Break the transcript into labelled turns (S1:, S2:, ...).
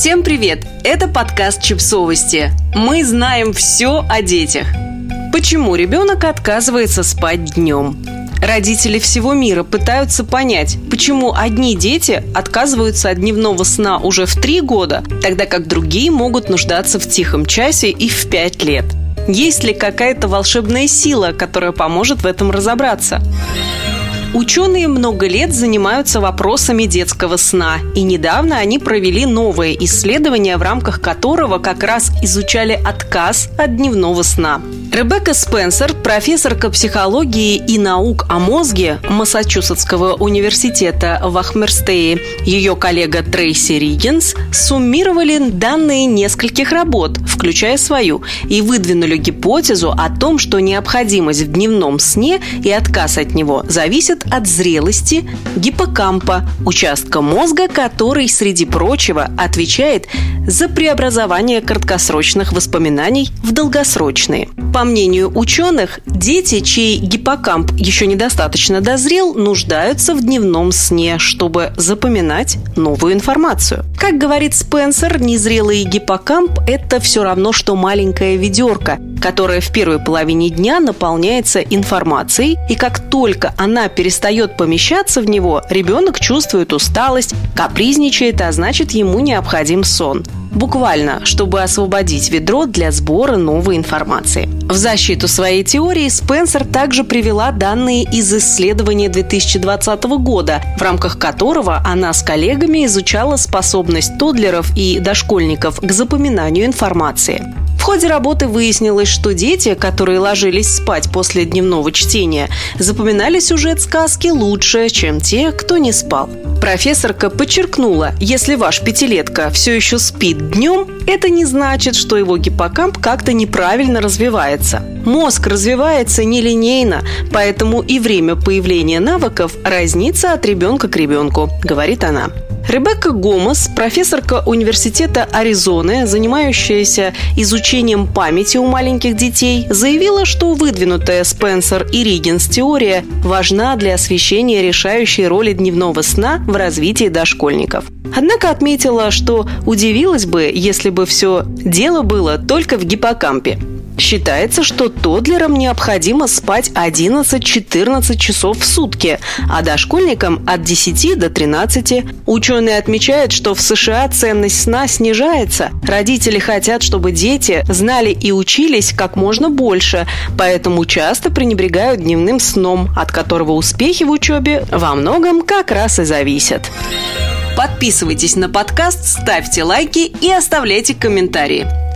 S1: Всем привет! Это подкаст Чипсовости. Мы знаем все о детях. Почему ребенок отказывается спать днем? Родители всего мира пытаются понять, почему одни дети отказываются от дневного сна уже в три года, тогда как другие могут нуждаться в тихом часе и в пять лет. Есть ли какая-то волшебная сила, которая поможет в этом разобраться? Ученые много лет занимаются вопросами детского сна, и недавно они провели новое исследование, в рамках которого как раз изучали отказ от дневного сна. Ребекка Спенсер, профессорка психологии и наук о мозге Массачусетского университета в Ахмерстее, ее коллега Трейси Риггинс суммировали данные нескольких работ, включая свою, и выдвинули гипотезу о том, что необходимость в дневном сне и отказ от него зависит от зрелости гиппокампа, участка мозга, который, среди прочего, отвечает за преобразование краткосрочных воспоминаний в долгосрочные. По мнению ученых, дети, чей гиппокамп еще недостаточно дозрел, нуждаются в дневном сне, чтобы запоминать новую информацию. Как говорит Спенсер, незрелый гиппокамп – это все равно, что маленькая ведерко, которая в первой половине дня наполняется информацией, и как только она перестает помещаться в него, ребенок чувствует усталость, капризничает, а значит ему необходим сон. Буквально, чтобы освободить ведро для сбора новой информации. В защиту своей теории Спенсер также привела данные из исследования 2020 года, в рамках которого она с коллегами изучала способность тодлеров и дошкольников к запоминанию информации. Ходе работы выяснилось, что дети, которые ложились спать после дневного чтения, запоминали сюжет сказки лучше, чем те, кто не спал. Профессорка подчеркнула, если ваш пятилетка все еще спит днем, это не значит, что его гиппокамп как-то неправильно развивается. Мозг развивается нелинейно, поэтому и время появления навыков разнится от ребенка к ребенку, говорит она. Ребекка Гомес, профессорка Университета Аризоны, занимающаяся изучением памяти у маленьких детей, заявила, что выдвинутая Спенсер и Риггинс теория важна для освещения решающей роли дневного сна в развитии дошкольников. Однако отметила, что удивилась бы, если бы все дело было только в гиппокампе. Считается, что тодлерам необходимо спать 11-14 часов в сутки, а дошкольникам от 10 до 13. Ученые отмечают, что в США ценность сна снижается. Родители хотят, чтобы дети знали и учились как можно больше, поэтому часто пренебрегают дневным сном, от которого успехи в учебе во многом как раз и зависят. Подписывайтесь на подкаст, ставьте лайки и оставляйте комментарии.